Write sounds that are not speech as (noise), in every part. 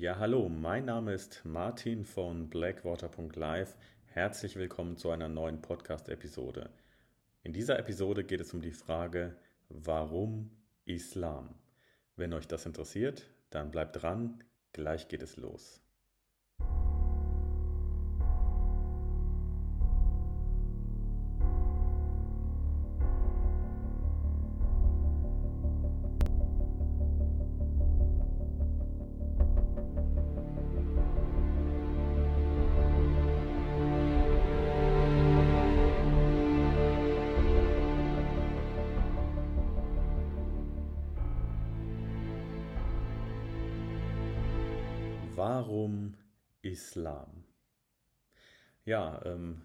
Ja, hallo, mein Name ist Martin von Blackwater.live. Herzlich willkommen zu einer neuen Podcast-Episode. In dieser Episode geht es um die Frage, warum Islam? Wenn euch das interessiert, dann bleibt dran, gleich geht es los. Ja, ähm,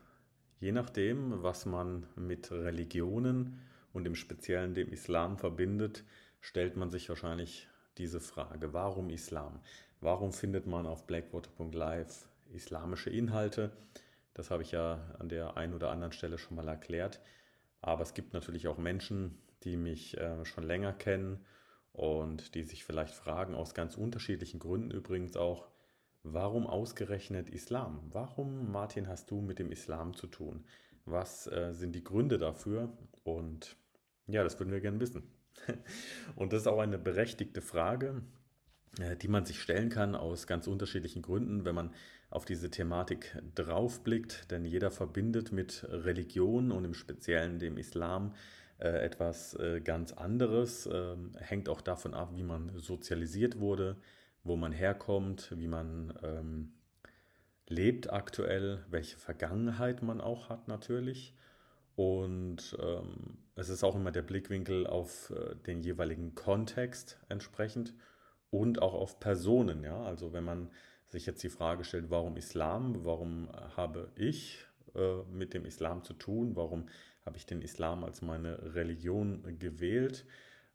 je nachdem, was man mit Religionen und im Speziellen dem Islam verbindet, stellt man sich wahrscheinlich diese Frage, warum Islam? Warum findet man auf blackwater.live islamische Inhalte? Das habe ich ja an der einen oder anderen Stelle schon mal erklärt. Aber es gibt natürlich auch Menschen, die mich äh, schon länger kennen und die sich vielleicht fragen, aus ganz unterschiedlichen Gründen übrigens auch, warum ausgerechnet Islam? Warum, Martin, hast du mit dem Islam zu tun? Was äh, sind die Gründe dafür? Und ja, das würden wir gerne wissen. (laughs) Und das ist auch eine berechtigte Frage, äh, die man sich stellen kann aus ganz unterschiedlichen Gründen, wenn man auf diese Thematik draufblickt. Denn jeder verbindet mit Religion und im Speziellen dem Islam äh, etwas äh, ganz anderes, ähm, hängt auch davon ab, wie man sozialisiert wurde, wo man herkommt, wie man ähm, lebt aktuell, welche Vergangenheit man auch hat natürlich. Und ähm, es ist auch immer der Blickwinkel auf äh, den jeweiligen Kontext entsprechend und auch auf Personen. Ja? Also wenn man sich jetzt die Frage stellt, warum Islam, warum habe ich äh, mit dem Islam zu tun, warum habe ich den Islam als meine Religion gewählt,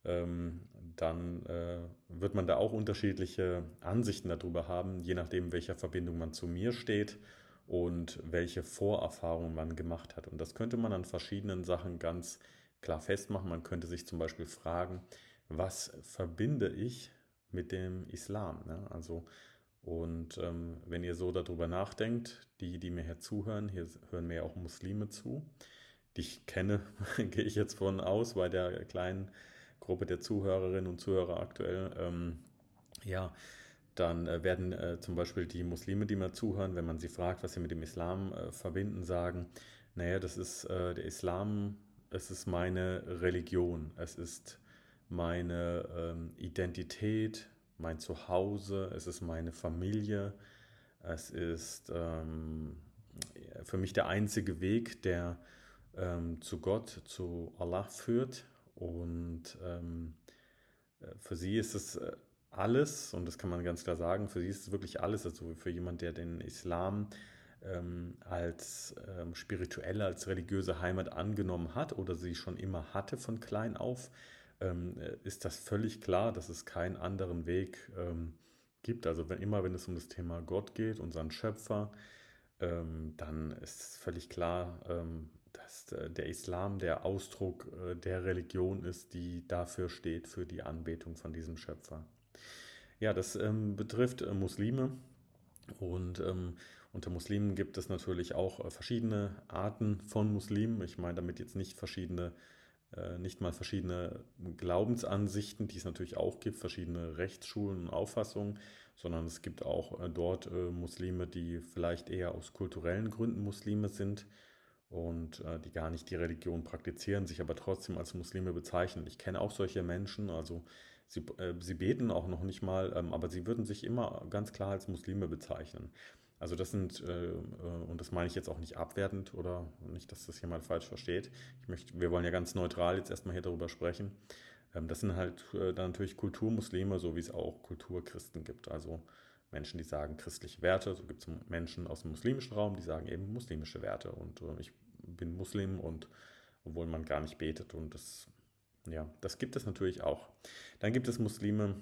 ähm, dann äh, wird man da auch unterschiedliche Ansichten darüber haben, je nachdem, welcher Verbindung man zu mir steht und welche Vorerfahrungen man gemacht hat. Und das könnte man an verschiedenen Sachen ganz klar festmachen. Man könnte sich zum Beispiel fragen, was verbinde ich mit dem Islam? Ne? Also und ähm, wenn ihr so darüber nachdenkt, die, die mir hier zuhören, hier hören mir auch Muslime zu, die ich kenne, (laughs) gehe ich jetzt von aus, bei der kleinen Gruppe der Zuhörerinnen und Zuhörer aktuell, ähm, ja, dann äh, werden äh, zum Beispiel die Muslime, die mir zuhören, wenn man sie fragt, was sie mit dem Islam äh, verbinden, sagen, naja, das ist äh, der Islam, es ist meine Religion, es ist meine ähm, Identität, mein Zuhause, es ist meine Familie, es ist ähm, für mich der einzige Weg, der ähm, zu Gott, zu Allah führt. Und ähm, äh, für sie ist es äh, alles, und das kann man ganz klar sagen, für sie ist es wirklich alles. Also für jemand, der den Islam ähm, als ähm, spirituelle, als religiöse Heimat angenommen hat oder sie schon immer hatte von klein auf, ähm, äh, ist das völlig klar, dass es keinen anderen Weg ähm, gibt. Also wenn immer, wenn es um das Thema Gott geht, unseren Schöpfer, ähm, dann ist völlig klar, ähm, dass äh, der Islam der Ausdruck äh, der Religion ist, die dafür steht, für die Anbetung von diesem Schöpfer. Ja, das ähm, betrifft äh, Muslime. Und ähm, unter Muslimen gibt es natürlich auch äh, verschiedene Arten von Muslimen. Ich meine damit jetzt nicht verschiedene äh, nicht mal verschiedene Glaubensansichten, die es natürlich auch gibt, verschiedene Rechtsschulen und Auffassungen, sondern es gibt auch äh, dort Muslime, die vielleicht eher aus kulturellen Gründen Muslime sind und die gar nicht die Religion praktizieren, sich aber trotzdem als Muslime bezeichnen. Ich kenne auch solche Menschen, also sie, sie beten auch noch nicht mal, ähm, aber sie würden sich immer ganz klar als Muslime bezeichnen. Also das sind, äh, äh, und das meine ich jetzt auch nicht abwertend oder nicht, dass das jemand falsch versteht. Ich möchte, wir wollen ja ganz neutral jetzt erstmal hier darüber sprechen. Ähm, das sind halt äh, dann natürlich Kulturmuslime, so wie es auch Kulturchristen gibt. Also Menschen, die sagen christliche Werte. So gibt es Menschen aus dem muslimischen Raum, die sagen eben muslimische Werte. Und äh, ich bin Muslim und obwohl man gar nicht betet und das, ja, das gibt es natürlich auch. Dann gibt es Muslime,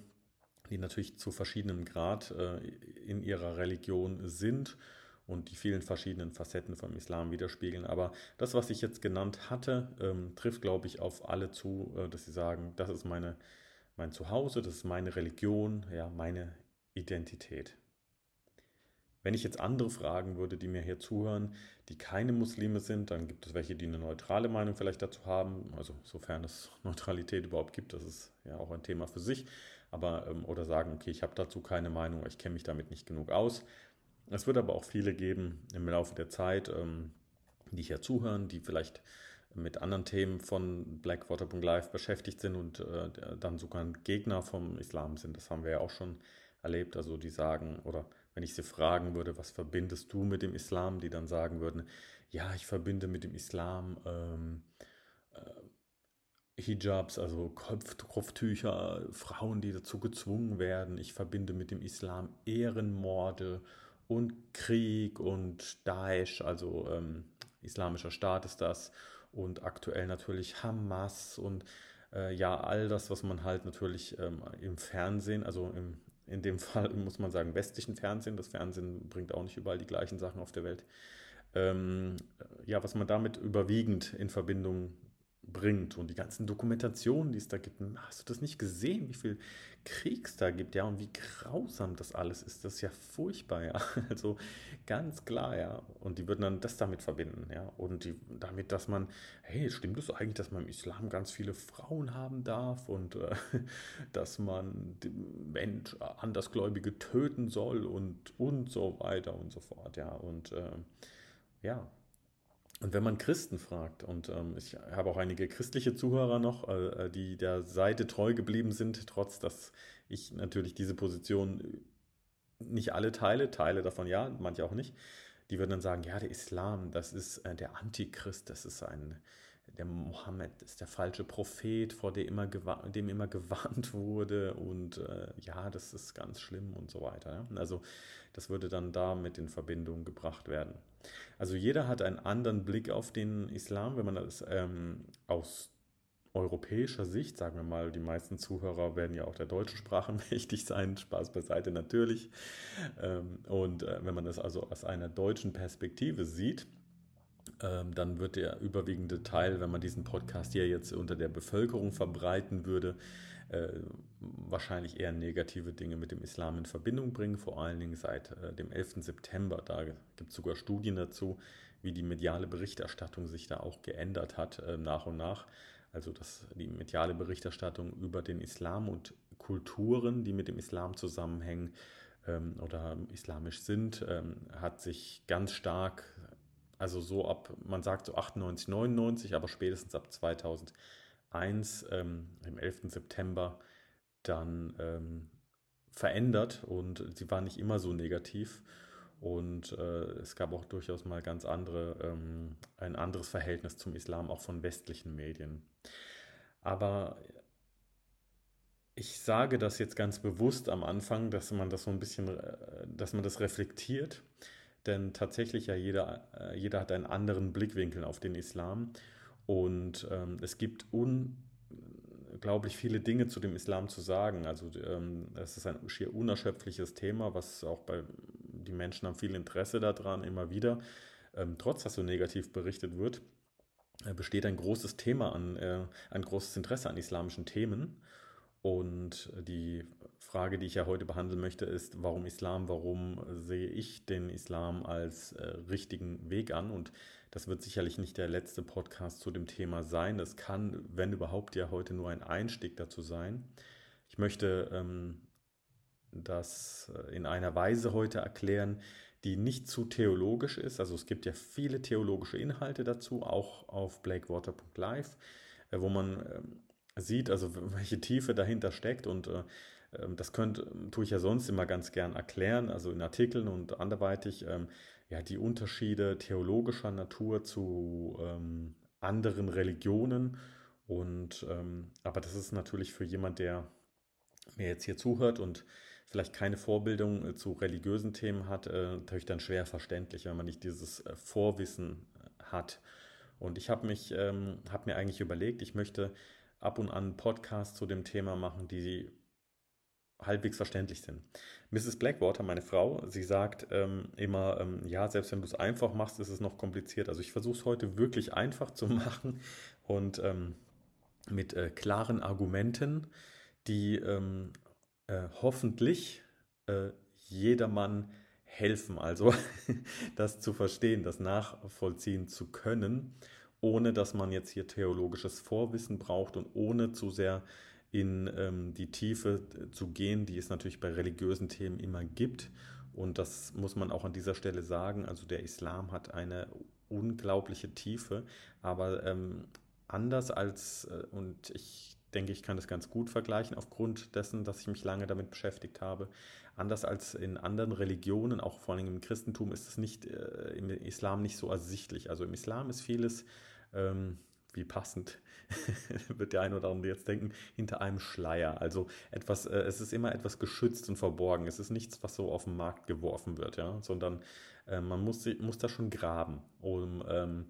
die natürlich zu verschiedenem Grad äh, in ihrer Religion sind und die vielen verschiedenen Facetten vom Islam widerspiegeln. Aber das, was ich jetzt genannt hatte, ähm, trifft, glaube ich, auf alle zu, äh, dass sie sagen, das ist meine, mein Zuhause, das ist meine Religion, ja, meine Identität. Wenn ich jetzt andere fragen würde, die mir hier zuhören, die keine Muslime sind, dann gibt es welche, die eine neutrale Meinung vielleicht dazu haben. Also sofern es (laughs) Neutralität überhaupt gibt, das ist ja auch ein Thema für sich. Aber ähm, oder sagen, okay, ich habe dazu keine Meinung, ich kenne mich damit nicht genug aus. Es wird aber auch viele geben im Laufe der Zeit, ähm, die hier zuhören, die vielleicht mit anderen Themen von Blackwater.live beschäftigt sind und äh, dann sogar ein Gegner vom Islam sind. Das haben wir ja auch schon erlebt. Also die sagen, oder wenn ich sie fragen würde, was verbindest du mit dem Islam, die dann sagen würden, ja, ich verbinde mit dem Islam ähm, äh, Hijabs, also Kopf, Kopftücher, Frauen, die dazu gezwungen werden. Ich verbinde mit dem Islam Ehrenmorde und Krieg und Daesh, also ähm, islamischer Staat ist das und aktuell natürlich Hamas und äh, ja, all das, was man halt natürlich ähm, im Fernsehen, also im, in dem Fall (laughs) muss man sagen westlichen Fernsehen, das Fernsehen bringt auch nicht überall die gleichen Sachen auf der Welt, ähm, ja, was man damit überwiegend in Verbindung bringt und die ganzen Dokumentationen, die es da gibt. Hast du das nicht gesehen, wie viel Krieg es da gibt, ja, und wie grausam das alles ist? Das ist ja furchtbar, ja. (laughs) Also ganz klar, ja. Und die würden dann das damit verbinden, ja. Und die, damit, dass man, hey, stimmt es eigentlich, dass man im Islam ganz viele Frauen haben darf und äh, (laughs) dass man Mensch, Andersgläubige töten soll und, und so weiter und so fort, ja. Und äh, ja, und wenn man Christen fragt, und ähm, ich habe auch einige christliche Zuhörer noch, äh, die der Seite treu geblieben sind, trotz dass ich natürlich diese Position nicht alle teile, Teile davon ja, manche auch nicht, die würden dann sagen, ja, der Islam, das ist äh, der Antichrist, das ist ein, der Mohammed ist der falsche Prophet, vor dem immer, dem immer gewarnt wurde und äh, ja, das ist ganz schlimm und so weiter. Ja? Also das würde dann da mit in Verbindung gebracht werden. Also jeder hat einen anderen Blick auf den Islam, wenn man das ähm, aus europäischer Sicht, sagen wir mal, die meisten Zuhörer werden ja auch der deutschen Sprache (laughs) mächtig sein, Spaß beiseite natürlich. Ähm, und äh, wenn man das also aus einer deutschen Perspektive sieht, dann wird der überwiegende Teil, wenn man diesen Podcast hier jetzt unter der Bevölkerung verbreiten würde, äh, wahrscheinlich eher negative Dinge mit dem Islam in Verbindung bringen, vor allen Dingen seit äh, dem 11. September. Da gibt es sogar Studien dazu, wie die mediale Berichterstattung sich da auch geändert hat äh, nach und nach. Also dass die mediale Berichterstattung über den Islam und Kulturen, die mit dem Islam zusammenhängen ähm, oder islamisch sind, ähm, hat sich ganz stark also so ab, man sagt so 98, 99, aber spätestens ab 2001, ähm, im 11. September, dann ähm, verändert und sie war nicht immer so negativ. Und äh, es gab auch durchaus mal ganz andere, ähm, ein anderes Verhältnis zum Islam, auch von westlichen Medien. Aber ich sage das jetzt ganz bewusst am Anfang, dass man das so ein bisschen, äh, dass man das reflektiert denn tatsächlich ja jeder, äh, jeder hat einen anderen Blickwinkel auf den Islam und ähm, es gibt unglaublich viele Dinge zu dem Islam zu sagen. Also ähm, es ist ein schier unerschöpfliches Thema, was auch bei die Menschen haben viel Interesse daran immer wieder, ähm, trotz dass so negativ berichtet wird äh, besteht ein großes Thema an, äh, ein großes Interesse an islamischen Themen. Und die Frage, die ich ja heute behandeln möchte, ist, warum Islam? Warum sehe ich den Islam als äh, richtigen Weg an? Und das wird sicherlich nicht der letzte Podcast zu dem Thema sein. Das kann, wenn überhaupt, ja heute nur ein Einstieg dazu sein. Ich möchte ähm, das äh, in einer Weise heute erklären, die nicht zu theologisch ist. Also es gibt ja viele theologische Inhalte dazu, auch auf blakewater.live, äh, wo man ähm, sieht, also welche Tiefe dahinter steckt und äh, das könnte, tue ich ja sonst immer ganz gern erklären, also in Artikeln und anderweitig, ähm, ja, die Unterschiede theologischer Natur zu ähm, anderen Religionen und ähm, aber das ist natürlich für jemand, der mir jetzt hier zuhört und vielleicht keine Vorbildung äh, zu religiösen Themen hat, äh, natürlich dann schwer verständlich, wenn man nicht dieses äh, Vorwissen hat. Und ich habe mich, ähm, habe mir eigentlich überlegt, ich möchte ab und an Podcasts zu dem Thema machen, die halbwegs verständlich sind. Mrs. Blackwater, meine Frau, sie sagt ähm, immer, ähm, ja, selbst wenn du es einfach machst, ist es noch kompliziert. Also ich versuche es heute wirklich einfach zu (laughs) machen und ähm, mit äh, klaren Argumenten, die ähm, äh, hoffentlich äh, jedermann helfen, also (laughs) das zu verstehen, das nachvollziehen zu können, ohne dass man jetzt hier theologisches Vorwissen braucht und ohne zu sehr in ähm, die Tiefe zu gehen, die es natürlich bei religiösen Themen immer gibt. Und das muss man auch an dieser Stelle sagen. Also der Islam hat eine unglaubliche Tiefe, aber ähm, anders als, äh, und ich denke, ich kann das ganz gut vergleichen aufgrund dessen, dass ich mich lange damit beschäftigt habe. Anders als in anderen Religionen, auch vor allem im Christentum, ist es nicht äh, im Islam nicht so ersichtlich. Also im Islam ist vieles, ähm, wie passend, (laughs) wird der eine oder andere jetzt denken, hinter einem Schleier. Also etwas, äh, es ist immer etwas geschützt und verborgen. Es ist nichts, was so auf den Markt geworfen wird, ja, sondern äh, man muss, muss da schon graben, um ähm,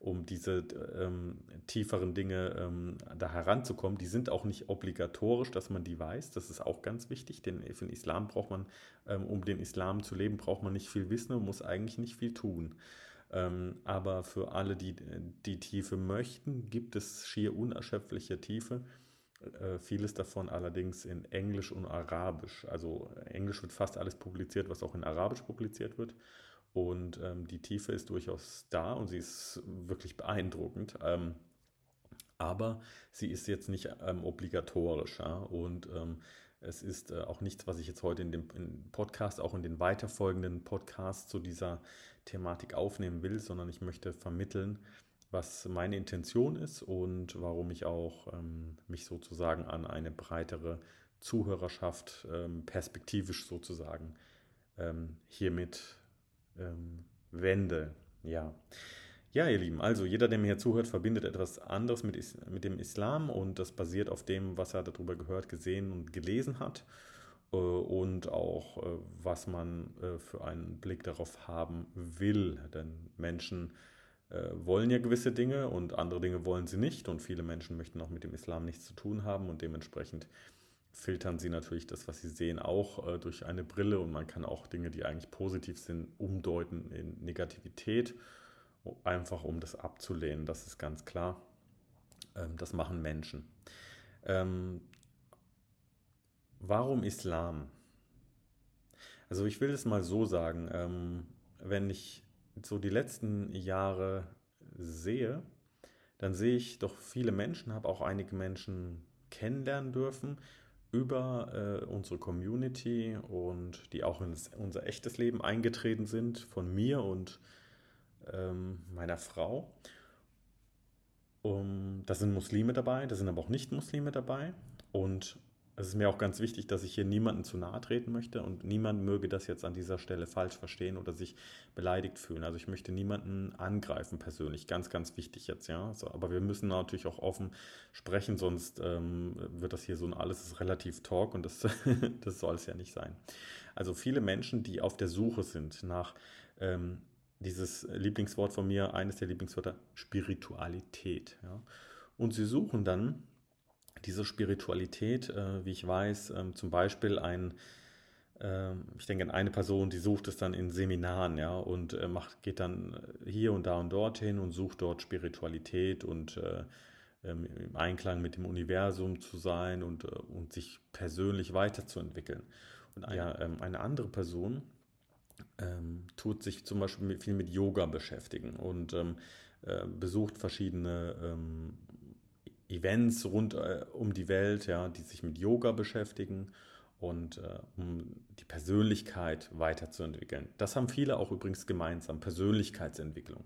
um diese ähm, tieferen Dinge ähm, da heranzukommen. Die sind auch nicht obligatorisch, dass man die weiß. Das ist auch ganz wichtig, denn für den Islam braucht man, ähm, um den Islam zu leben, braucht man nicht viel Wissen und muss eigentlich nicht viel tun. Ähm, aber für alle, die die Tiefe möchten, gibt es schier unerschöpfliche Tiefe. Äh, vieles davon allerdings in Englisch und Arabisch. Also Englisch wird fast alles publiziert, was auch in Arabisch publiziert wird. Und ähm, die Tiefe ist durchaus da und sie ist wirklich beeindruckend. Ähm, aber sie ist jetzt nicht ähm, obligatorisch. Ja? Und ähm, es ist äh, auch nichts, was ich jetzt heute in dem in Podcast, auch in den weiterfolgenden Podcasts zu dieser Thematik aufnehmen will, sondern ich möchte vermitteln, was meine Intention ist und warum ich auch ähm, mich sozusagen an eine breitere Zuhörerschaft ähm, perspektivisch sozusagen hiermit ähm, wende. Ja. Ja, ihr Lieben, also jeder, der mir hier zuhört, verbindet etwas anderes mit, mit dem Islam und das basiert auf dem, was er darüber gehört, gesehen und gelesen hat äh, und auch, äh, was man äh, für einen Blick darauf haben will. Denn Menschen äh, wollen ja gewisse Dinge und andere Dinge wollen sie nicht und viele Menschen möchten auch mit dem Islam nichts zu tun haben und dementsprechend filtern sie natürlich das, was sie sehen, auch äh, durch eine Brille und man kann auch Dinge, die eigentlich positiv sind, umdeuten in Negativität, einfach um das abzulehnen. Das ist ganz klar. Ähm, das machen Menschen. Ähm, warum Islam? Also ich will es mal so sagen, ähm, wenn ich so die letzten Jahre sehe, dann sehe ich doch viele Menschen, habe auch einige Menschen kennenlernen dürfen, über äh, unsere Community und die auch in unser echtes Leben eingetreten sind, von mir und ähm, meiner Frau. Um, da sind Muslime dabei, da sind aber auch Nicht-Muslime dabei. Und es ist mir auch ganz wichtig, dass ich hier niemanden zu nahe treten möchte und niemand möge das jetzt an dieser Stelle falsch verstehen oder sich beleidigt fühlen. Also ich möchte niemanden angreifen persönlich, ganz, ganz wichtig jetzt, ja. So, aber wir müssen natürlich auch offen sprechen, sonst ähm, wird das hier so ein alles ist relativ Talk und das, (laughs) das soll es ja nicht sein. Also viele Menschen, die auf der Suche sind nach ähm, dieses Lieblingswort von mir, eines der Lieblingswörter, Spiritualität. Ja. Und sie suchen dann diese Spiritualität, äh, wie ich weiß, ähm, zum Beispiel ein, äh, ich denke an eine Person, die sucht es dann in Seminaren, ja, und äh, macht, geht dann hier und da und dorthin und sucht dort Spiritualität und äh, ähm, im Einklang mit dem Universum zu sein und, äh, und sich persönlich weiterzuentwickeln. Und eine, ja, ähm, eine andere Person ähm, tut sich zum Beispiel viel mit Yoga beschäftigen und ähm, äh, besucht verschiedene ähm, Events rund äh, um die Welt, ja, die sich mit Yoga beschäftigen und äh, um die Persönlichkeit weiterzuentwickeln. Das haben viele auch übrigens gemeinsam, Persönlichkeitsentwicklung.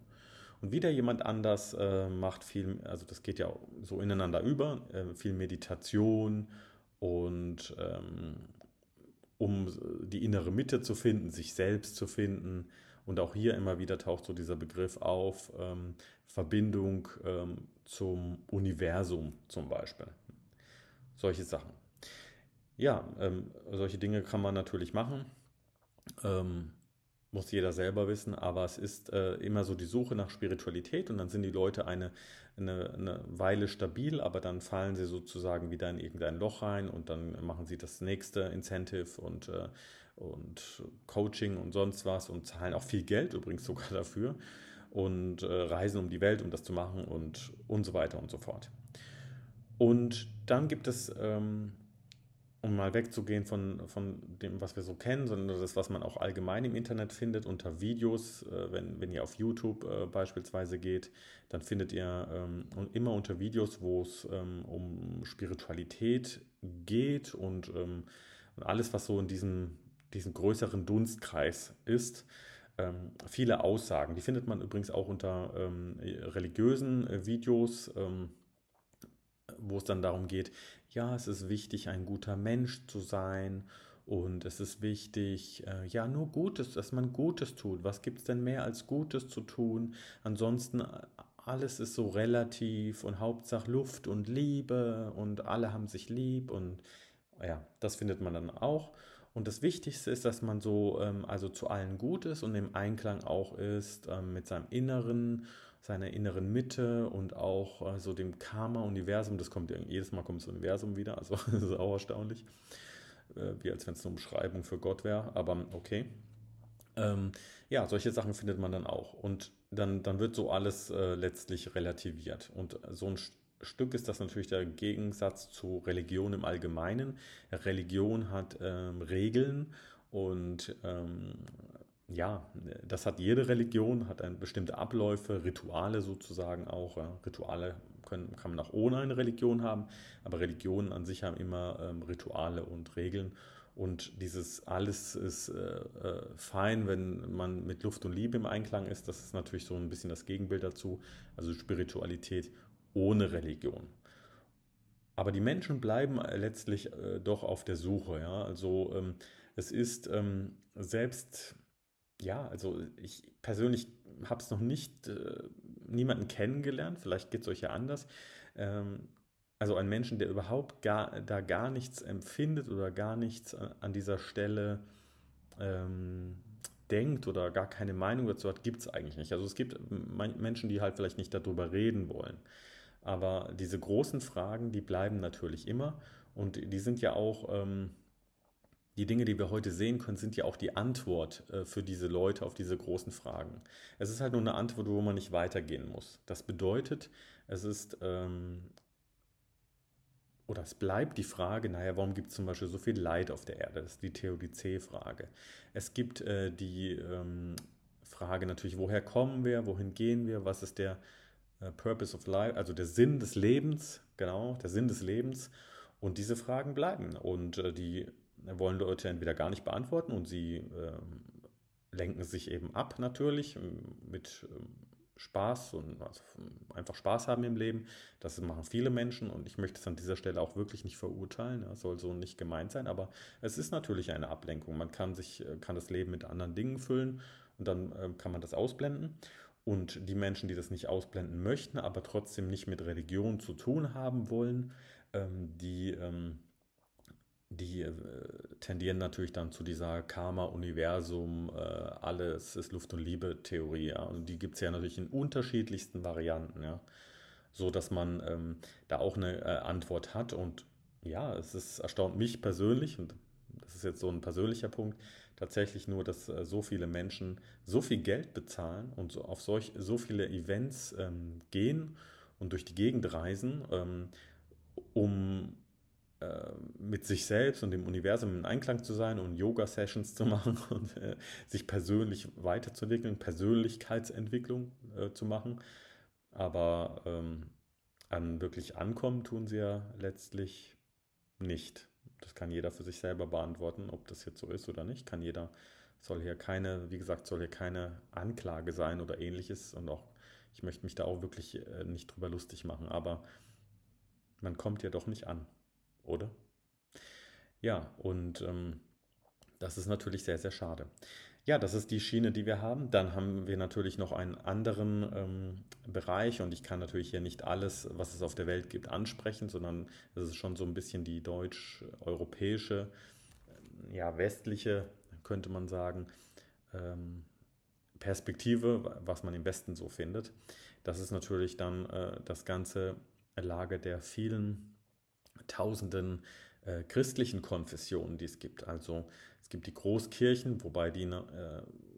Und wieder jemand anders äh, macht viel, also das geht ja so ineinander über, äh, viel Meditation und ähm, um die innere Mitte zu finden, sich selbst zu finden, und auch hier immer wieder taucht so dieser Begriff auf, ähm, Verbindung ähm, zum Universum zum Beispiel. Solche Sachen. Ja, ähm, solche Dinge kann man natürlich machen. Muss jeder selber wissen, aber es ist äh, immer so die Suche nach Spiritualität und dann sind die Leute eine, eine, eine, Weile stabil, aber dann fallen sie sozusagen wieder in irgendein Loch rein und dann machen sie das nächste Incentive und äh, und Coaching und sonst was und zahlen auch viel Geld übrigens sogar dafür und äh, reisen um die Welt, um das zu machen und, und so weiter und so fort. Und dann gibt es ähm, um mal wegzugehen von, von dem, was wir so kennen, sondern das, was man auch allgemein im Internet findet, unter Videos. Äh, wenn, wenn ihr auf YouTube äh, beispielsweise geht, dann findet ihr ähm, immer unter Videos, wo es ähm, um Spiritualität geht und ähm, alles, was so in diesem, diesem größeren Dunstkreis ist. Ähm, viele Aussagen. Die findet man übrigens auch unter ähm, religiösen äh, Videos ähm, wo es dann darum geht, ja, es ist wichtig, ein guter Mensch zu sein und es ist wichtig, äh, ja, nur Gutes, dass man Gutes tut. Was gibt es denn mehr als Gutes zu tun? Ansonsten äh, alles ist so relativ und Hauptsache Luft und Liebe und alle haben sich lieb und ja, das findet man dann auch. Und das Wichtigste ist, dass man so ähm, also zu allen gut ist und im Einklang auch ist ähm, mit seinem Inneren seiner inneren Mitte und auch äh, so dem Karma-Universum. Das kommt jedes Mal kommt das Universum wieder, also (laughs) das ist auch erstaunlich. Äh, wie als wenn es eine Umschreibung für Gott wäre, aber okay. Ähm, ja, solche Sachen findet man dann auch. Und dann, dann wird so alles äh, letztlich relativiert. Und so ein Stück ist das natürlich der Gegensatz zu Religion im Allgemeinen. Religion hat ähm, Regeln und ähm, ja, das hat jede Religion, hat eine bestimmte Abläufe, Rituale sozusagen auch. Rituale können, kann man auch ohne eine Religion haben, aber Religionen an sich haben immer ähm, Rituale und Regeln. Und dieses alles ist äh, äh, fein, wenn man mit Luft und Liebe im Einklang ist. Das ist natürlich so ein bisschen das Gegenbild dazu. Also Spiritualität ohne Religion. Aber die Menschen bleiben letztlich äh, doch auf der Suche. Ja? Also ähm, es ist ähm, selbst ja, also ich persönlich habe es noch nicht, äh, niemanden kennengelernt, vielleicht geht es euch ja anders. Ähm, also ein Menschen, der überhaupt gar, da gar nichts empfindet oder gar nichts an dieser Stelle ähm, denkt oder gar keine Meinung dazu hat, gibt es eigentlich nicht. Also es gibt Menschen, die halt vielleicht nicht darüber reden wollen. Aber diese großen Fragen, die bleiben natürlich immer und die sind ja auch... Ähm, die Dinge, die wir heute sehen können, sind ja auch die Antwort äh, für diese Leute auf diese großen Fragen. Es ist halt nur eine Antwort, wo man nicht weitergehen muss. Das bedeutet, es ist ähm, oder es bleibt die Frage, naja, warum gibt es zum Beispiel so viel Leid auf der Erde? Das ist die Theodizee-Frage. Es gibt äh, die ähm, Frage natürlich, woher kommen wir, wohin gehen wir, was ist der äh, Purpose of Life, also der Sinn des Lebens, genau, der Sinn des Lebens. Und diese Fragen bleiben. Und äh, die wollen Leute entweder gar nicht beantworten und sie äh, lenken sich eben ab natürlich ähm, mit äh, Spaß und also einfach Spaß haben im Leben. Das machen viele Menschen und ich möchte es an dieser Stelle auch wirklich nicht verurteilen. Das soll so nicht gemeint sein, aber es ist natürlich eine Ablenkung. Man kann sich, äh, kann das Leben mit anderen Dingen füllen und dann äh, kann man das ausblenden. Und die Menschen, die das nicht ausblenden möchten, aber trotzdem nicht mit Religion zu tun haben wollen, ähm, die ähm, die äh, tendieren natürlich dann zu dieser Karma-Universum, äh, alles ist Luft- und Liebe-Theorie. Ja. Und die gibt es ja natürlich in unterschiedlichsten Varianten, ja. So dass man ähm, da auch eine äh, Antwort hat. Und ja, es ist erstaunt mich persönlich, und das ist jetzt so ein persönlicher Punkt, tatsächlich nur, dass äh, so viele Menschen so viel Geld bezahlen und so auf solch, so viele Events ähm, gehen und durch die Gegend reisen, ähm, um mit sich selbst und dem Universum in Einklang zu sein und Yoga-Sessions zu (laughs) machen und äh, sich persönlich weiterzuentwickeln, Persönlichkeitsentwicklung äh, zu machen. Aber ähm, an wirklich ankommen tun sie ja letztlich nicht. Das kann jeder für sich selber beantworten, ob das jetzt so ist oder nicht. Kann jeder, soll hier keine, wie gesagt, soll hier keine Anklage sein oder ähnliches. Und auch, ich möchte mich da auch wirklich äh, nicht drüber lustig machen. Aber man kommt ja doch nicht an oder? Ja, und ähm, das ist natürlich sehr, sehr schade. Ja, das ist die Schiene, die wir haben. Dann haben wir natürlich noch einen anderen ähm, Bereich und ich kann natürlich hier nicht alles, was es auf der Welt gibt, ansprechen, sondern es ist schon so ein bisschen die deutsch-europäische, ja, westliche, könnte man sagen, ähm, Perspektive, was man im Westen so findet. Das ist natürlich dann äh, das ganze Lager der vielen tausenden äh, christlichen Konfessionen, die es gibt. Also es gibt die Großkirchen, wobei die äh,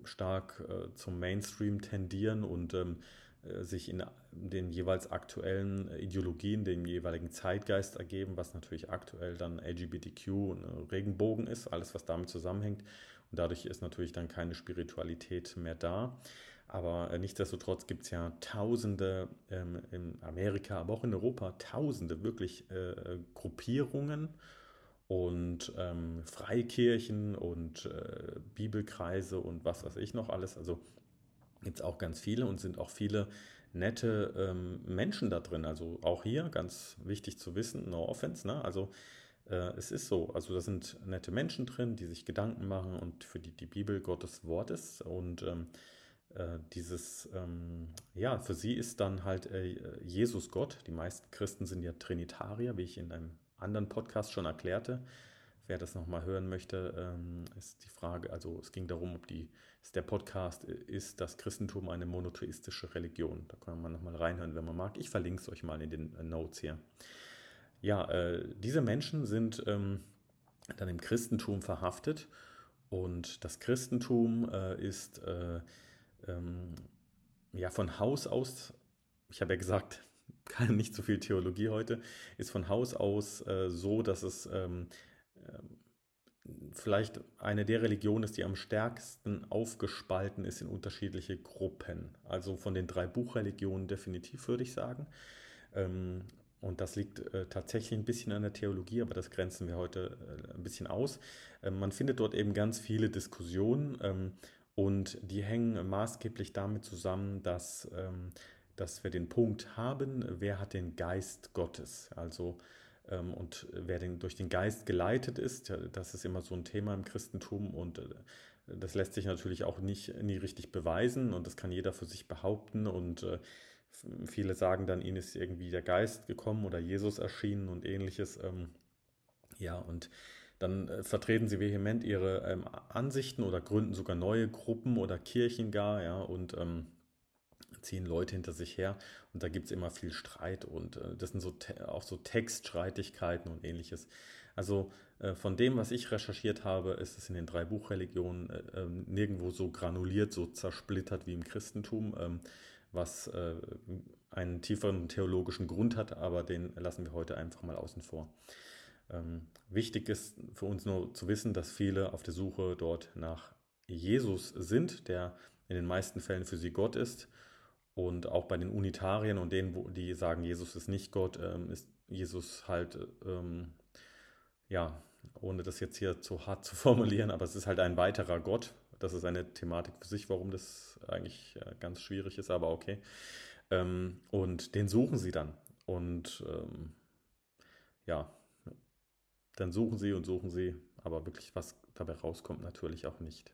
stark äh, zum Mainstream tendieren und ähm, äh, sich in den jeweils aktuellen Ideologien, dem jeweiligen Zeitgeist ergeben, was natürlich aktuell dann LGBTQ und Regenbogen ist, alles was damit zusammenhängt. Und dadurch ist natürlich dann keine Spiritualität mehr da. Aber äh, nichtsdestotrotz gibt es ja Tausende ähm, in Amerika, aber auch in Europa, Tausende wirklich äh, Gruppierungen und ähm, Freikirchen und äh, Bibelkreise und was weiß ich noch alles. Also gibt es auch ganz viele und sind auch viele nette ähm, Menschen da drin. Also auch hier ganz wichtig zu wissen, no offense, ne? Also äh, es ist so, also da sind nette Menschen drin, die sich Gedanken machen und für die die Bibel Gottes Wort ist und ähm, äh, dieses, ähm, ja, für sie ist dann halt äh, Jesus Gott. Die meisten Christen sind ja Trinitarier, wie ich in einem anderen Podcast schon erklärte. Wer das nochmal hören möchte, ähm, ist die Frage, also es ging darum, ob die, ist der Podcast, äh, ist das Christentum eine monotheistische Religion? Da kann man nochmal reinhören, wenn man mag. Ich verlinke es euch mal in den äh, Notes hier. Ja, äh, diese Menschen sind ähm, dann im Christentum verhaftet und das Christentum äh, ist äh, ähm, ja von Haus aus, ich habe ja gesagt, (laughs) keine, nicht so viel Theologie heute, ist von Haus aus äh, so, dass es ähm, äh, vielleicht eine der Religionen ist, die am stärksten aufgespalten ist in unterschiedliche Gruppen. Also von den drei Buchreligionen definitiv, würde ich sagen. Ähm, und das liegt äh, tatsächlich ein bisschen an der Theologie, aber das grenzen wir heute äh, ein bisschen aus. Ähm, man findet dort eben ganz viele Diskussionen ähm, und die hängen maßgeblich damit zusammen, dass ähm, dass wir den Punkt haben, wer hat den Geist Gottes. Also ähm, und wer den, durch den Geist geleitet ist, das ist immer so ein Thema im Christentum und äh, das lässt sich natürlich auch nicht nie richtig beweisen und das kann jeder für sich behaupten und äh, viele sagen dann, ihnen ist irgendwie der Geist gekommen oder Jesus erschienen und ähnliches. Ähm, ja, und dann äh, vertreten sie vehement ihre ähm, Ansichten oder gründen sogar neue Gruppen oder Kirchen gar, ja, und ähm, ziehen Leute hinter sich her und da gibt es immer viel Streit und äh, das sind so auch so Textstreitigkeiten und ähnliches. Also äh, von dem, was ich recherchiert habe, ist es in den drei Buchreligionen äh, ähm, nirgendwo so granuliert, so zersplittert wie im Christentum, ähm, was äh, einen tieferen theologischen Grund hat, aber den lassen wir heute einfach mal außen vor. Ähm, wichtig ist für uns nur zu wissen, dass viele auf der Suche dort nach Jesus sind, der in den meisten Fällen für sie Gott ist und auch bei den Unitarien und denen, die sagen, Jesus ist nicht Gott, ähm, ist Jesus halt, ähm, ja, ohne das jetzt hier zu hart zu (laughs) formulieren, aber es ist halt ein weiterer Gott. Das ist eine Thematik für sich, warum das eigentlich äh, ganz schwierig ist, aber okay. Ähm, und den suchen sie dann. Und ähm, ja, dann suchen sie und suchen sie, aber wirklich was dabei rauskommt, natürlich auch nicht.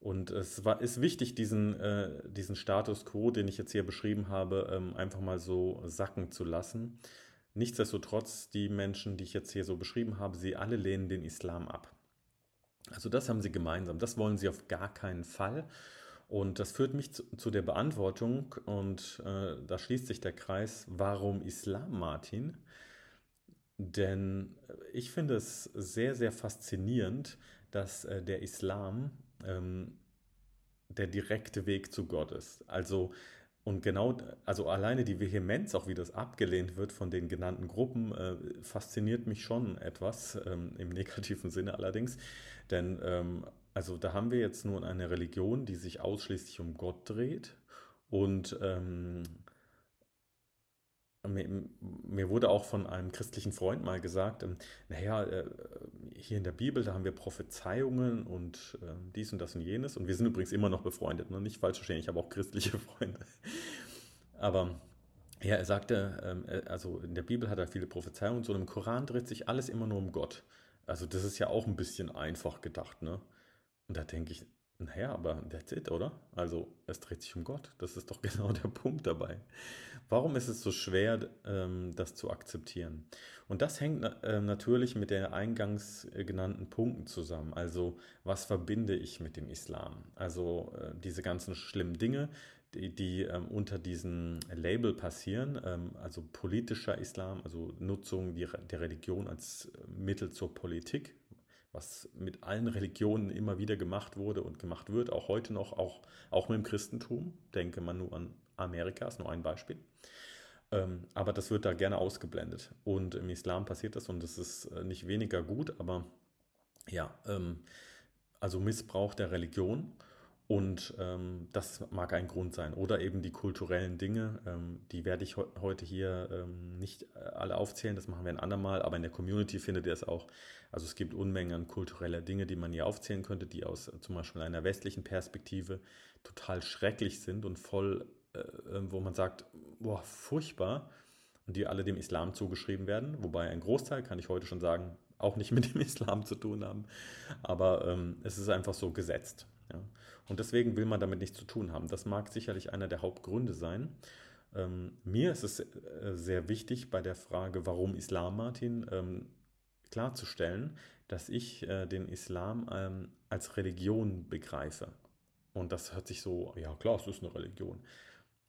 Und es war, ist wichtig, diesen, äh, diesen Status quo, den ich jetzt hier beschrieben habe, ähm, einfach mal so sacken zu lassen. Nichtsdestotrotz, die Menschen, die ich jetzt hier so beschrieben habe, sie alle lehnen den Islam ab. Also das haben sie gemeinsam. Das wollen sie auf gar keinen Fall. Und das führt mich zu, zu der Beantwortung, und äh, da schließt sich der Kreis, warum Islam, Martin? Denn ich finde es sehr, sehr faszinierend, dass äh, der Islam ähm, der direkte Weg zu Gott ist. Also und genau, also alleine die Vehemenz, auch wie das abgelehnt wird von den genannten Gruppen, äh, fasziniert mich schon etwas, ähm, im (laughs) negativen Sinne allerdings. Denn ähm, also da haben wir jetzt nun eine Religion, die sich ausschließlich um Gott dreht und ähm, mir, mir, wurde auch von einem christlichen Freund mal gesagt, ähm, naja, äh, hier in der Bibel, da haben wir Prophezeiungen und äh, dies und das und jenes. Und wir sind übrigens immer noch befreundet, ne? nicht falsch verstehen, ich habe auch christliche (laughs) Freunde. Aber ja, er sagte, ähm, äh, also in der Bibel hat er viele Prophezeiungen und so, und im Koran dreht sich alles immer nur um Gott. Also das ist ja auch ein bisschen einfach gedacht, ne? Und da denke ich, naja, aber that's it, oder? Also es dreht sich um Gott. Das ist doch (laughs) genau der Punkt dabei. Warum ist es so schwer, ähm, das zu akzeptieren? Und das hängt äh, natürlich mit den eingangs äh, genannten Punkten zusammen. Also was verbinde ich mit dem Islam? Also äh, diese ganzen schlimmen Dinge, die, die ähm, unter diesem Label passieren, ähm, also politischer Islam, also Nutzung der Religion als Mittel zur Politik, was mit allen Religionen immer wieder gemacht wurde und gemacht wird, auch heute noch, auch, auch mit dem Christentum. Denke man nur an Amerika, ist nur ein Beispiel. Ähm, aber das wird da gerne ausgeblendet. Und im Islam passiert das und das ist äh, nicht weniger gut, aber ja, ähm, also Missbrauch der Religion. Und ähm, das mag ein Grund sein. Oder eben die kulturellen Dinge, ähm, die werde ich he heute hier ähm, nicht äh, alle aufzählen, das machen wir ein andermal, aber in der Community findet ihr es auch. Also es gibt Unmengen an kultureller Dinge, die man hier aufzählen könnte, die aus äh, zum Beispiel einer westlichen Perspektive total schrecklich sind und voll, äh, wo man sagt, boah, furchtbar, und die alle dem Islam zugeschrieben werden. Wobei ein Großteil, kann ich heute schon sagen, auch nicht (laughs) mit dem Islam zu tun haben. Aber ähm, es ist einfach so gesetzt. Und deswegen will man damit nichts zu tun haben. Das mag sicherlich einer der Hauptgründe sein. Ähm, mir ist es äh, sehr wichtig bei der Frage, warum Islam, Martin, ähm, klarzustellen, dass ich äh, den Islam ähm, als Religion begreife. Und das hört sich so, ja klar, es ist eine Religion.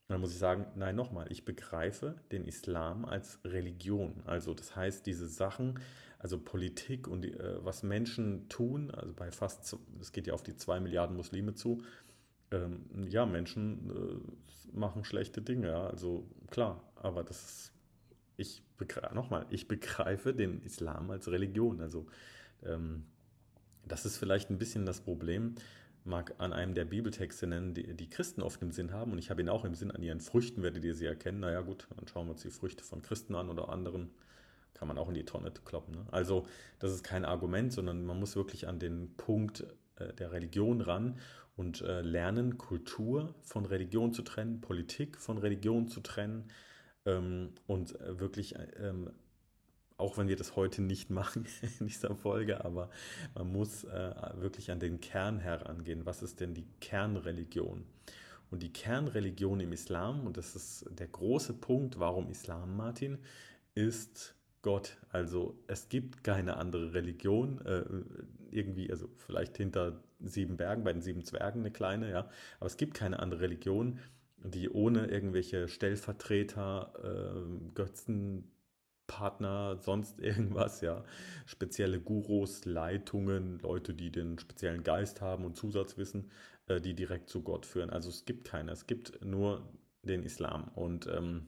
dann muss ich sagen, nein, nochmal, ich begreife den Islam als Religion. Also das heißt, diese Sachen, also Politik und äh, was Menschen tun, also bei fast, es geht ja auf die zwei Milliarden Muslime zu, ähm, ja, Menschen äh, machen schlechte Dinge, ja, also klar, aber das ist, ich begreife, nochmal, ich begreife den Islam als Religion, also ähm, das ist vielleicht ein bisschen das Problem, mag an einem der Bibeltexte nennen, die die Christen oft im Sinn haben, und ich habe ihn auch im Sinn, an ihren Früchten werdet ihr sie erkennen, naja gut, dann schauen wir uns die Früchte von Christen an oder anderen kann man auch in die Tonne kloppen. Ne? Also das ist kein Argument, sondern man muss wirklich an den Punkt äh, der Religion ran und äh, lernen, Kultur von Religion zu trennen, Politik von Religion zu trennen ähm, und äh, wirklich, ähm, auch wenn wir das heute nicht machen (laughs) in dieser Folge, aber man muss äh, wirklich an den Kern herangehen. Was ist denn die Kernreligion? Und die Kernreligion im Islam, und das ist der große Punkt, warum Islam, Martin, ist Gott. Also es gibt keine andere Religion. Äh, irgendwie, also vielleicht hinter sieben Bergen, bei den sieben Zwergen eine kleine, ja. Aber es gibt keine andere Religion, die ohne irgendwelche Stellvertreter, äh, Götzenpartner, sonst (laughs) irgendwas, ja, spezielle Gurus, Leitungen, Leute, die den speziellen Geist haben und Zusatzwissen, äh, die direkt zu Gott führen. Also es gibt keine, es gibt nur den Islam. Und ähm,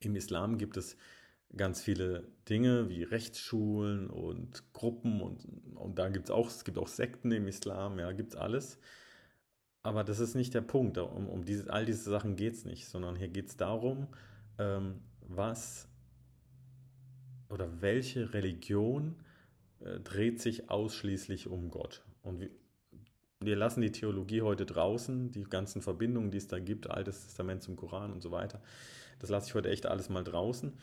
im Islam gibt es ganz viele Dinge wie Rechtsschulen und Gruppen und, und da gibt es auch, es gibt auch Sekten im Islam, ja, gibt es alles. Aber das ist nicht der Punkt. Um, um diese, all diese Sachen geht es nicht, sondern hier geht es darum, ähm, was oder welche Religion äh, dreht sich ausschließlich um Gott. Und wir, wir lassen die Theologie heute draußen, die ganzen Verbindungen, die es da gibt, Altes Testament zum Koran und so weiter. Das lasse ich heute echt alles mal draußen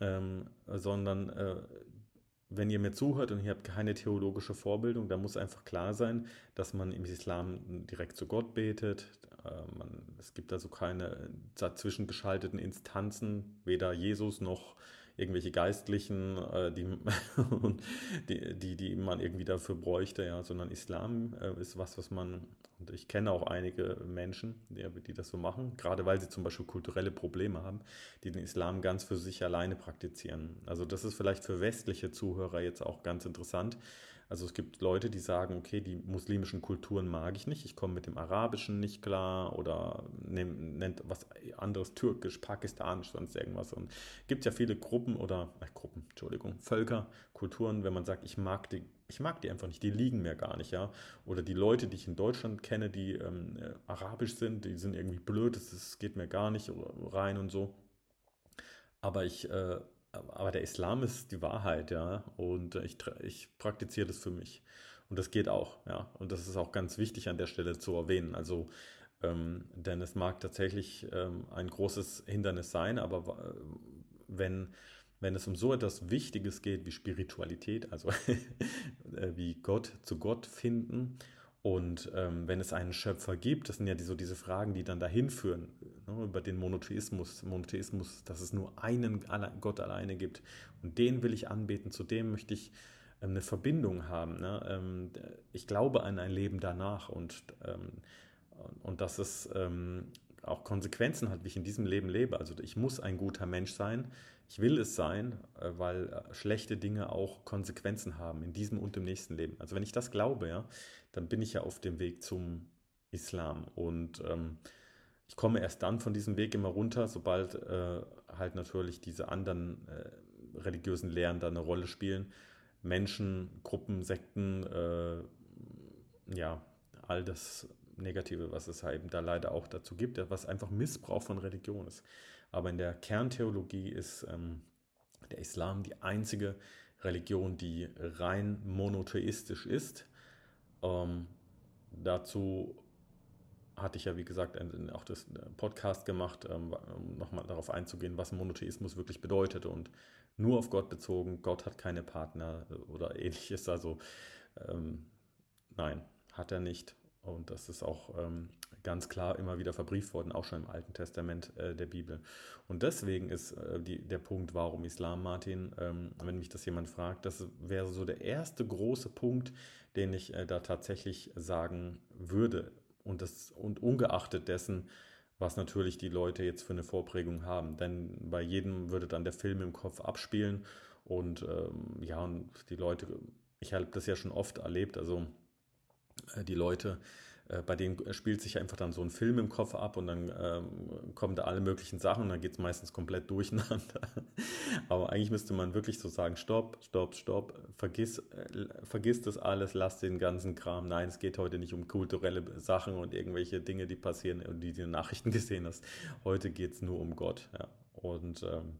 ähm, sondern äh, wenn ihr mir zuhört und ihr habt keine theologische Vorbildung, dann muss einfach klar sein, dass man im Islam direkt zu Gott betet. Äh, man, es gibt also keine dazwischen geschalteten Instanzen, weder Jesus noch irgendwelche Geistlichen, äh, die, (laughs) die, die, die man irgendwie dafür bräuchte, ja, sondern Islam äh, ist was, was man, und ich kenne auch einige Menschen, die, die das so machen, gerade weil sie zum Beispiel kulturelle Probleme haben, die den Islam ganz für sich alleine praktizieren. Also das ist vielleicht für westliche Zuhörer jetzt auch ganz interessant, also es gibt Leute, die sagen, okay, die muslimischen Kulturen mag ich nicht, ich komme mit dem Arabischen nicht klar oder nehm, nennt was anderes Türkisch, Pakistanisch, sonst irgendwas. Und es gibt ja viele Gruppen oder äh, Gruppen, Entschuldigung, Völker, Kulturen, wenn man sagt, ich mag die, ich mag die einfach nicht, die liegen mir gar nicht, ja. Oder die Leute, die ich in Deutschland kenne, die ähm, äh, arabisch sind, die sind irgendwie blöd, das, das geht mir gar nicht rein und so. Aber ich äh, aber der Islam ist die Wahrheit, ja, und ich, ich praktiziere das für mich. Und das geht auch, ja. Und das ist auch ganz wichtig an der Stelle zu erwähnen. Also, ähm, denn es mag tatsächlich ähm, ein großes Hindernis sein, aber äh, wenn, wenn es um so etwas Wichtiges geht wie Spiritualität, also (laughs) äh, wie Gott zu Gott finden und ähm, wenn es einen Schöpfer gibt, das sind ja die, so diese Fragen, die dann dahin führen, ne, über den Monotheismus, Monotheismus, dass es nur einen Gott alleine gibt. Und den will ich anbeten, zu dem möchte ich ähm, eine Verbindung haben. Ne? Ähm, ich glaube an ein Leben danach und, ähm, und das ist ähm, auch Konsequenzen hat, wie ich in diesem Leben lebe. Also ich muss ein guter Mensch sein. Ich will es sein, äh, weil äh, schlechte Dinge auch Konsequenzen haben in diesem und im nächsten Leben. Also wenn ich das glaube, ja, dann bin ich ja auf dem Weg zum Islam. Und ähm, ich komme erst dann von diesem Weg immer runter, sobald äh, halt natürlich diese anderen äh, religiösen Lehren da eine Rolle spielen. Menschen, Gruppen, Sekten, äh, ja, all das Negative, was es eben da leider auch dazu gibt, was einfach Missbrauch von Religion ist. Aber in der Kerntheologie ist ähm, der Islam die einzige Religion, die rein monotheistisch ist. Ähm, dazu hatte ich ja, wie gesagt, auch das äh, Podcast gemacht, ähm, um nochmal darauf einzugehen, was Monotheismus wirklich bedeutet. Und nur auf Gott bezogen, Gott hat keine Partner oder ähnliches. Also ähm, nein, hat er nicht. Und das ist auch ähm, ganz klar immer wieder verbrieft worden, auch schon im Alten Testament äh, der Bibel. Und deswegen ist äh, die, der Punkt, warum Islam, Martin, ähm, wenn mich das jemand fragt, das wäre so der erste große Punkt, den ich äh, da tatsächlich sagen würde. Und, das, und ungeachtet dessen, was natürlich die Leute jetzt für eine Vorprägung haben. Denn bei jedem würde dann der Film im Kopf abspielen. Und ähm, ja, und die Leute, ich habe das ja schon oft erlebt, also die Leute, äh, bei denen spielt sich einfach dann so ein Film im Kopf ab und dann ähm, kommen da alle möglichen Sachen und dann geht es meistens komplett durcheinander. (laughs) Aber eigentlich müsste man wirklich so sagen, stopp, stopp, stopp, vergiss, äh, vergiss das alles, lass den ganzen Kram. Nein, es geht heute nicht um kulturelle Sachen und irgendwelche Dinge, die passieren und die du in den Nachrichten (laughs) gesehen hast. Heute geht es nur um Gott. Ja. Und ähm,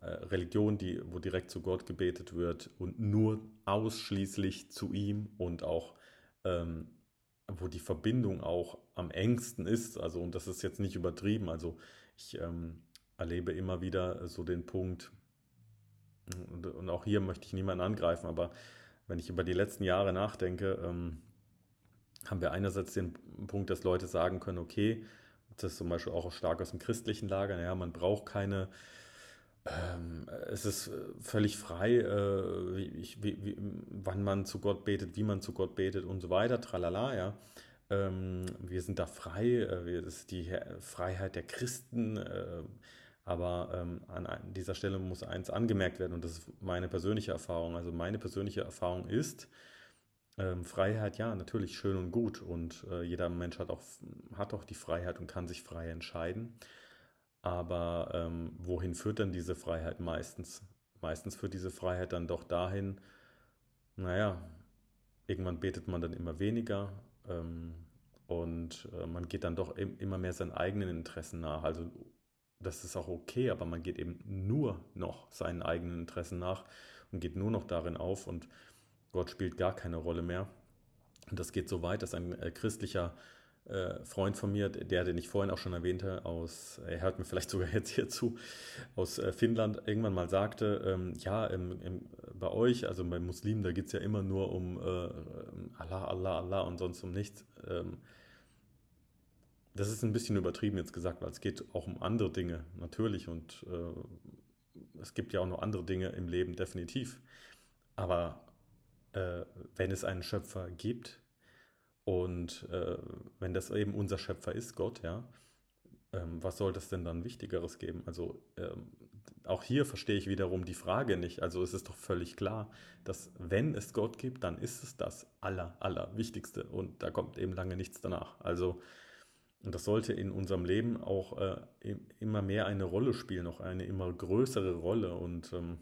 äh, Religion, die, wo direkt zu Gott gebetet wird und nur ausschließlich zu ihm und auch ähm, wo die Verbindung auch am engsten ist. Also, und das ist jetzt nicht übertrieben. Also, ich ähm, erlebe immer wieder so den Punkt, und, und, auch hier möchte ich niemanden angreifen, aber wenn ich über die letzten Jahre nachdenke, ähm, haben wir einerseits den Punkt, dass Leute sagen können, okay, das ist zum Beispiel auch stark aus dem christlichen Lager, naja, man braucht keine ähm, es ist äh, völlig frei, äh, wie, wie, wie, wann man zu Gott betet, wie man zu Gott betet und so weiter, tralala, ja. Ähm, wir sind da frei, äh, das ist die Freiheit der Christen, äh, aber ähm, an dieser Stelle muss eins angemerkt werden und das ist meine persönliche Erfahrung. Also meine persönliche Erfahrung ist, ähm, Freiheit, ja, natürlich schön und gut und äh, jeder Mensch hat auch, hat auch die Freiheit und kann sich frei entscheiden. Aber ähm, wohin führt dann diese Freiheit meistens? Meistens führt diese Freiheit dann doch dahin, naja, irgendwann betet man dann immer weniger ähm, und äh, man geht dann doch immer mehr seinen eigenen Interessen nach. Also das ist auch okay, aber man geht eben nur noch seinen eigenen Interessen nach und geht nur noch darin auf und Gott spielt gar keine Rolle mehr. Und das geht so weit, dass ein äh, christlicher äh, Freund von mir, der, den ich vorhin auch schon erwähnte, aus, er hört mir vielleicht (laughs) sogar jetzt hier zu, aus äh, Finnland, irgendwann mal sagte, ähm, ja, im, im, bei euch, also bei Muslimen, da geht es ja immer nur um äh, Allah, Allah, Allah und sonst um nichts. Ähm, das ist ein bisschen übertrieben jetzt gesagt, weil es geht auch um andere Dinge, natürlich. Und äh, es gibt ja auch noch andere Dinge im Leben, definitiv. Aber äh, wenn es einen Schöpfer gibt, und äh, wenn das eben unser Schöpfer ist, Gott, ja, ähm, was soll das denn dann Wichtigeres geben? Also ähm, auch hier verstehe ich wiederum die Frage nicht. Also es ist doch völlig klar, dass wenn es Gott gibt, dann ist es das aller, aller Wichtigste und da kommt eben lange nichts danach. Also und das sollte in unserem Leben auch äh, immer mehr eine Rolle spielen, noch eine immer größere Rolle und ähm,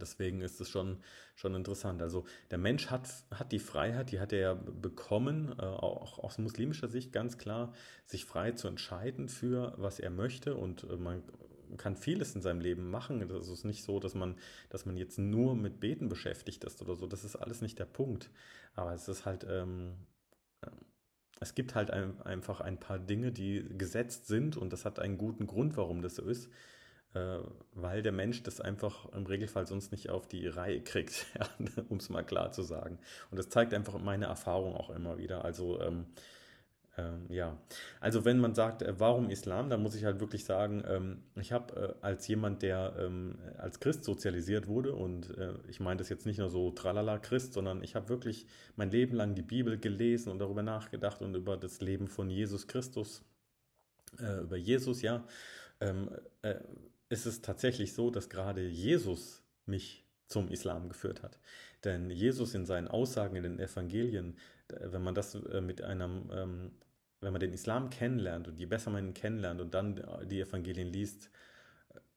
Deswegen ist es schon, schon interessant. Also der Mensch hat, hat die Freiheit, die hat er ja bekommen, äh, auch aus muslimischer Sicht ganz klar, sich frei zu entscheiden für, was er möchte. Und äh, man kann vieles in seinem Leben machen. Das ist nicht so, dass man, dass man jetzt nur mit Beten beschäftigt ist oder so. Das ist alles nicht der Punkt. Aber es ist halt, ähm, äh, es gibt halt ein, einfach ein paar Dinge, die gesetzt sind und das hat einen guten Grund, warum das so ist äh, weil der Mensch das einfach im Regelfall sonst nicht auf die Reihe kriegt, (laughs) um es mal klar zu sagen. Und das zeigt einfach meine Erfahrung auch immer wieder. Also ähm, ähm, ja, also wenn man sagt, äh, warum Islam, dann muss ich halt wirklich sagen, ähm, ich habe äh, als jemand, der ähm, als Christ sozialisiert wurde und äh, ich meine das jetzt nicht nur so tralala Christ, sondern ich habe wirklich mein Leben lang die Bibel gelesen und darüber nachgedacht und über das Leben von Jesus Christus über Jesus, ja, ähm, äh, ist es tatsächlich so, dass gerade Jesus mich zum Islam geführt hat. Denn Jesus in seinen Aussagen in den Evangelien, wenn man das äh, mit einem, ähm, wenn man den Islam kennenlernt und je besser man ihn kennenlernt und dann die Evangelien liest,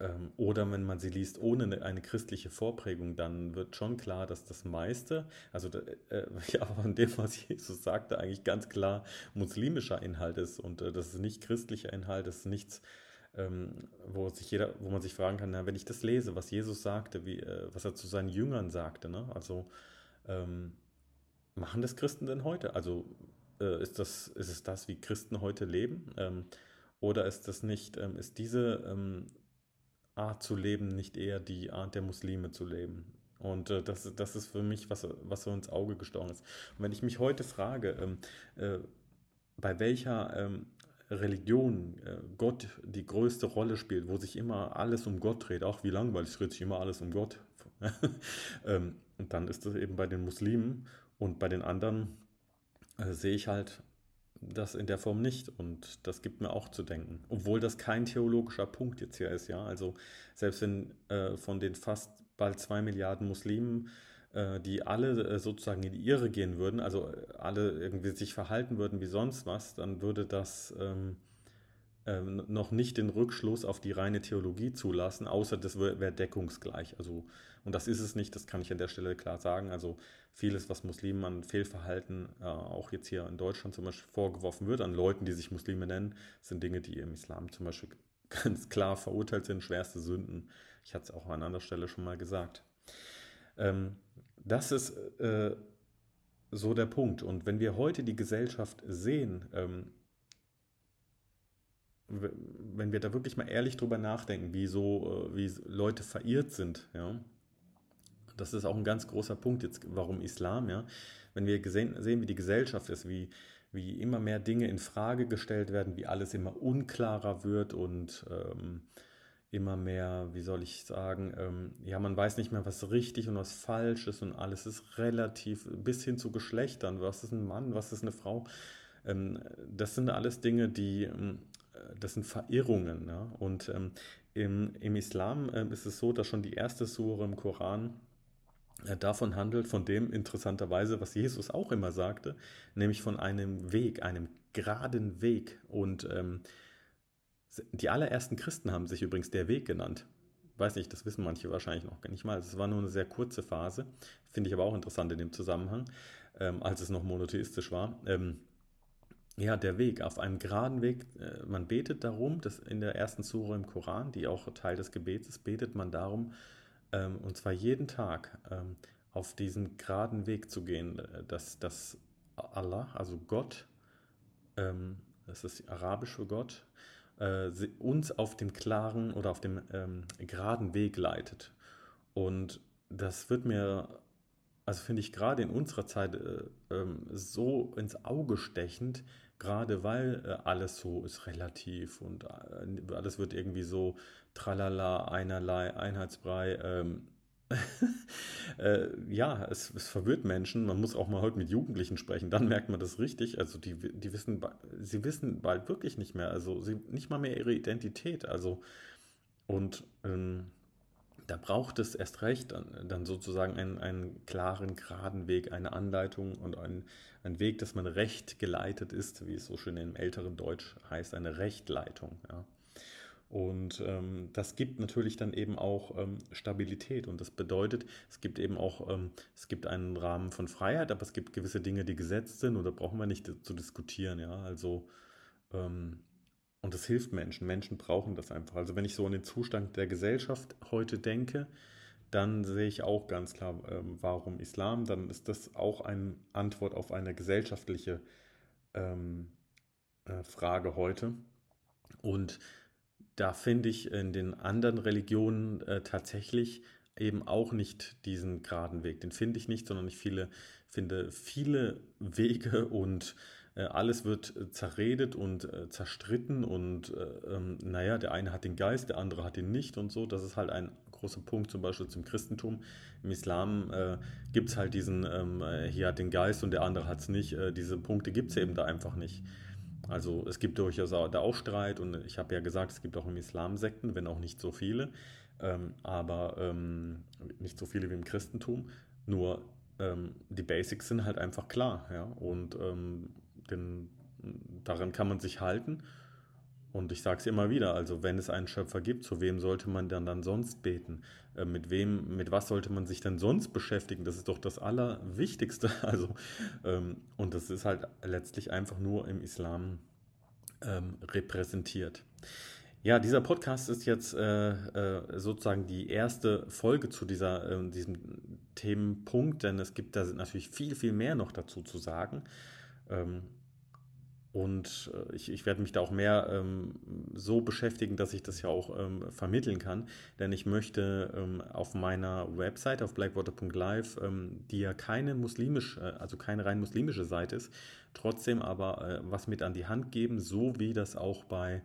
ähm, oder wenn man sie liest ohne eine christliche Vorprägung, dann wird schon klar, dass das meiste, also äh, (laughs) ja, von dem, was Jesus sagte, eigentlich ganz klar muslimischer Inhalt ist und äh, das ist nicht christlicher Inhalt, das ist nichts, ähm, wo sich jeder, wo man sich fragen kann, na, wenn ich das lese, was Jesus sagte, wie, äh, was er zu seinen Jüngern sagte, ne? also ähm, machen das Christen denn heute? Also äh, ist das, ist es das, wie Christen heute leben? Ähm, oder ist das nicht, ähm, ist diese ähm, Art zu leben nicht eher die Art der Muslime zu leben? Und äh, das, das ist für mich, was, was so ins Auge gestochen ist. Und wenn ich mich heute frage, ähm, äh, bei welcher ähm, Religion äh, Gott die größte Rolle spielt, wo sich immer alles um Gott dreht, auch wie langweilig dreht sich immer alles um Gott. (laughs) ähm, und dann ist das eben bei den Muslimen und bei den anderen äh, sehe ich halt das in der Form nicht und das gibt mir auch zu denken. Obwohl das kein theologischer Punkt jetzt hier ist, ja. Also selbst wenn äh, von den fast bald zwei Milliarden Muslimen die alle äh, sozusagen in die Irre gehen würden, also äh, alle irgendwie sich verhalten würden wie sonst was, dann würde das ähm, ähm, noch nicht den Rückschluss auf die reine Theologie zulassen, außer das wäre wär deckungsgleich. Also, und das ist es nicht, das kann ich an der Stelle klar sagen. Also vieles, was Muslimen an Fehlverhalten, äh, auch jetzt hier in Deutschland zum Beispiel vorgeworfen wird, an Leuten, die sich Muslime nennen, sind Dinge, die im Islam zum Beispiel (laughs) ganz klar verurteilt sind, schwerste Sünden. Ich hatte es auch an anderer Stelle schon mal gesagt. Ähm, das ist äh, so der Punkt. Und wenn wir heute die Gesellschaft sehen, ähm, wenn wir da wirklich mal ehrlich drüber nachdenken, wie so, äh, wie Leute verirrt sind, ja, das ist auch ein ganz großer Punkt jetzt, warum Islam, ja, wenn wir gesehen, sehen, wie die Gesellschaft ist, wie, wie immer mehr Dinge in Frage gestellt werden, wie alles immer unklarer wird und ähm, immer mehr, wie soll ich sagen, ähm, ja, man weiß nicht mehr, was richtig und was falsch ist und alles ist relativ bis hin zu Geschlechtern. Was ist ein Mann, was ist eine Frau? Ähm, das sind alles Dinge, die, ähm, das sind Verirrungen. Ja? Und ähm, im, im Islam ähm, ist es so, dass schon die erste Sure im Koran äh, davon handelt, von dem interessanterweise, was Jesus auch immer sagte, nämlich von einem Weg, einem geraden Weg. Und ähm, die allerersten Christen haben sich übrigens der Weg genannt. Weiß nicht, das wissen manche wahrscheinlich noch gar nicht mal. Es war nur eine sehr kurze Phase, finde ich aber auch interessant in dem Zusammenhang, ähm, als es noch monotheistisch war. Ähm, ja, der Weg, auf einem geraden Weg, äh, man betet darum, dass in der ersten Sure im Koran, die auch Teil des Gebets ist, betet man darum, ähm, und zwar jeden Tag ähm, auf diesen geraden Weg zu gehen, äh, dass, dass Allah, also Gott, ähm, das ist arabisch für Gott, äh, uns auf dem klaren oder auf dem ähm, geraden Weg leitet. Und das wird mir, also finde ich gerade in unserer Zeit äh, ähm, so ins Auge stechend, gerade weil äh, alles so ist relativ und äh, alles wird irgendwie so tralala, einerlei, einheitsbrei. Ähm, (laughs) äh, ja, es, es, verwirrt Menschen. Man muss auch mal heute mit Jugendlichen sprechen, dann merkt man das richtig. Also die, die wissen, sie wissen bald wirklich nicht mehr, also sie, nicht mal mehr ihre Identität. Also und ähm, da braucht es erst recht dann, dann sozusagen einen, einen, klaren, geraden Weg, eine Anleitung und einen, einen Weg, dass man recht geleitet ist, wie es so schön im älteren Deutsch heißt, eine Rechtleitung. Ja. Und ähm, das gibt natürlich dann eben auch ähm, Stabilität. Und das bedeutet, es gibt eben auch, ähm, es gibt einen Rahmen von Freiheit, aber es gibt gewisse Dinge, die gesetzt sind und da brauchen wir nicht zu diskutieren. Ja, also, ähm, und das hilft Menschen. Menschen brauchen das einfach. Also, wenn ich so an den Zustand der Gesellschaft heute denke, dann sehe ich auch ganz klar, ähm, warum Islam. Dann ist das auch eine Antwort auf eine gesellschaftliche ähm, äh, Frage heute. Und da finde ich in den anderen Religionen äh, tatsächlich eben auch nicht diesen geraden Weg. Den finde ich nicht, sondern ich viele, finde viele (laughs) Wege und äh, alles wird äh, zerredet und äh, zerstritten und äh, ähm, naja, der eine hat den Geist, der andere hat ihn nicht und so. Das ist halt ein großer Punkt zum Beispiel zum Christentum. Im Islam äh, gibt es halt diesen, ähm, hier hat den Geist und der andere hat es nicht. diese Punkte gibt es eben da einfach nicht. Also es gibt durchaus da auch Streit und ich habe ja gesagt, es gibt auch im Islam Sekten, wenn auch nicht so viele, ähm, aber ähm, nicht so viele wie im Christentum. Nur ähm, die Basics sind halt einfach klar, ja, und ähm, den, daran kann man sich halten. Und ich sage es immer wieder, also wenn es einen Schöpfer gibt, zu wem sollte man dann, dann sonst beten? Äh, mit wem, mit was sollte man sich denn sonst beschäftigen? Das ist doch das Allerwichtigste. (laughs) Also, ähm, und das ist halt letztlich einfach nur im Islam ähm, repräsentiert. Ja, dieser Podcast ist jetzt äh, äh, sozusagen die erste Folge zu dieser, äh, diesem Themenpunkt, denn es gibt da natürlich viel, viel mehr noch dazu zu sagen. Ähm, und äh, ich, ich werde mich da auch mehr ähm, so beschäftigen, dass ich das ja auch ähm, vermitteln kann. Denn ich möchte ähm, auf meiner Website, auf blackwater.live, ähm, die ja keine muslimisch, äh, also keine rein muslimische Seite ist, trotzdem aber äh, was mit an die Hand geben, so wie das auch bei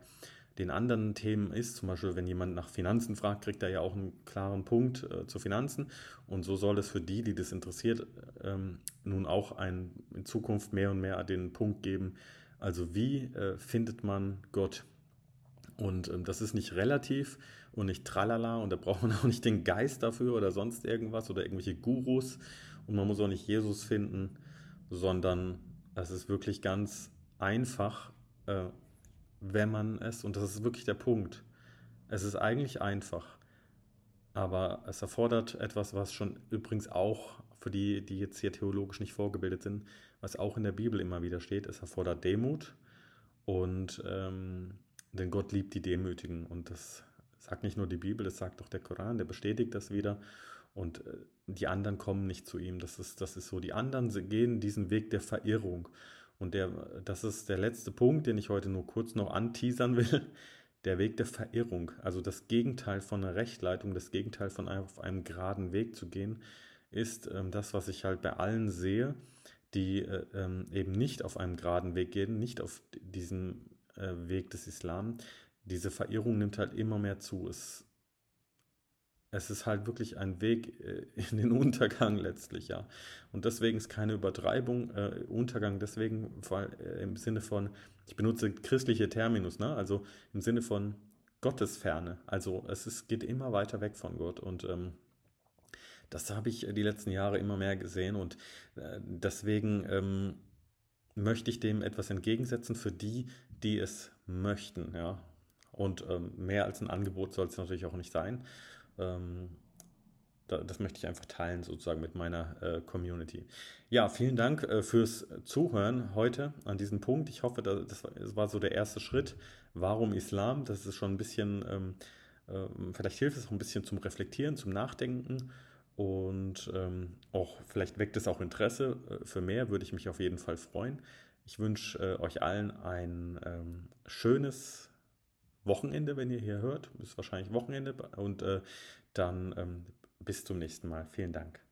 den anderen Themen ist. Zum Beispiel, wenn jemand nach Finanzen fragt, kriegt er ja auch einen klaren Punkt äh, zu Finanzen. Und so soll es für die, die das interessiert, ähm, nun auch ein, in Zukunft mehr und mehr den Punkt geben, also wie äh, findet man Gott? Und ähm, das ist nicht relativ und nicht tralala und da braucht man (laughs) auch nicht den Geist dafür oder sonst irgendwas oder irgendwelche Gurus und man muss auch nicht Jesus finden, sondern es ist wirklich ganz einfach, äh, wenn man es, und das ist wirklich der Punkt, es ist eigentlich einfach, aber es erfordert etwas, was schon übrigens auch für die, die jetzt hier theologisch nicht vorgebildet sind, was auch in der Bibel immer wieder steht, es erfordert Demut und ähm, denn Gott liebt die Demütigen und das sagt nicht nur die Bibel, das sagt auch der Koran, der bestätigt das wieder und äh, die anderen kommen nicht zu ihm. Das ist, das ist so. Die anderen gehen diesen Weg der Verirrung. Und der, das ist der letzte Punkt, den ich heute nur kurz noch anteasern will. (laughs) Der Weg der Verirrung, also das Gegenteil von einer Rechtleitung, das Gegenteil von auf einem geraden Weg zu gehen, ist ähm, das, was ich halt bei allen sehe, die äh, ähm, eben nicht auf einem geraden Weg gehen, nicht auf diesem äh, Weg des Islam. Diese Verirrung nimmt halt immer mehr zu. Es, es ist halt wirklich ein Weg äh, in den (laughs) Untergang letztlich, ja. Und deswegen ist keine Übertreibung, äh, Untergang deswegen weil, äh, im Sinne von, ich benutze christliche Terminus, ne? also im Sinne von Gottesferne. Also es ist, geht immer weiter weg von Gott und ähm, das habe ich die letzten Jahre immer mehr gesehen und äh, deswegen ähm, möchte ich dem etwas entgegensetzen für die, die es möchten. Ja? Und ähm, mehr als ein Angebot soll es natürlich auch nicht sein. Ähm, das möchte ich einfach teilen sozusagen mit meiner äh, Community. Ja, vielen Dank äh, fürs Zuhören heute an diesem Punkt. Ich hoffe, das, das, war so der erste Schritt. Warum Islam? Das ist schon ein bisschen, ähm, äh, vielleicht hilft es auch ein bisschen zum Reflektieren, zum Nachdenken. Und ähm, auch vielleicht weckt es auch Interesse äh, für mehr, würde ich mich auf jeden Fall freuen. Ich wünsche äh, euch allen ein ähm, schönes Wochenende, wenn ihr hier hört. Ist wahrscheinlich Wochenende. Und äh, dann ähm, bis zum nächsten Mal. Vielen Dank.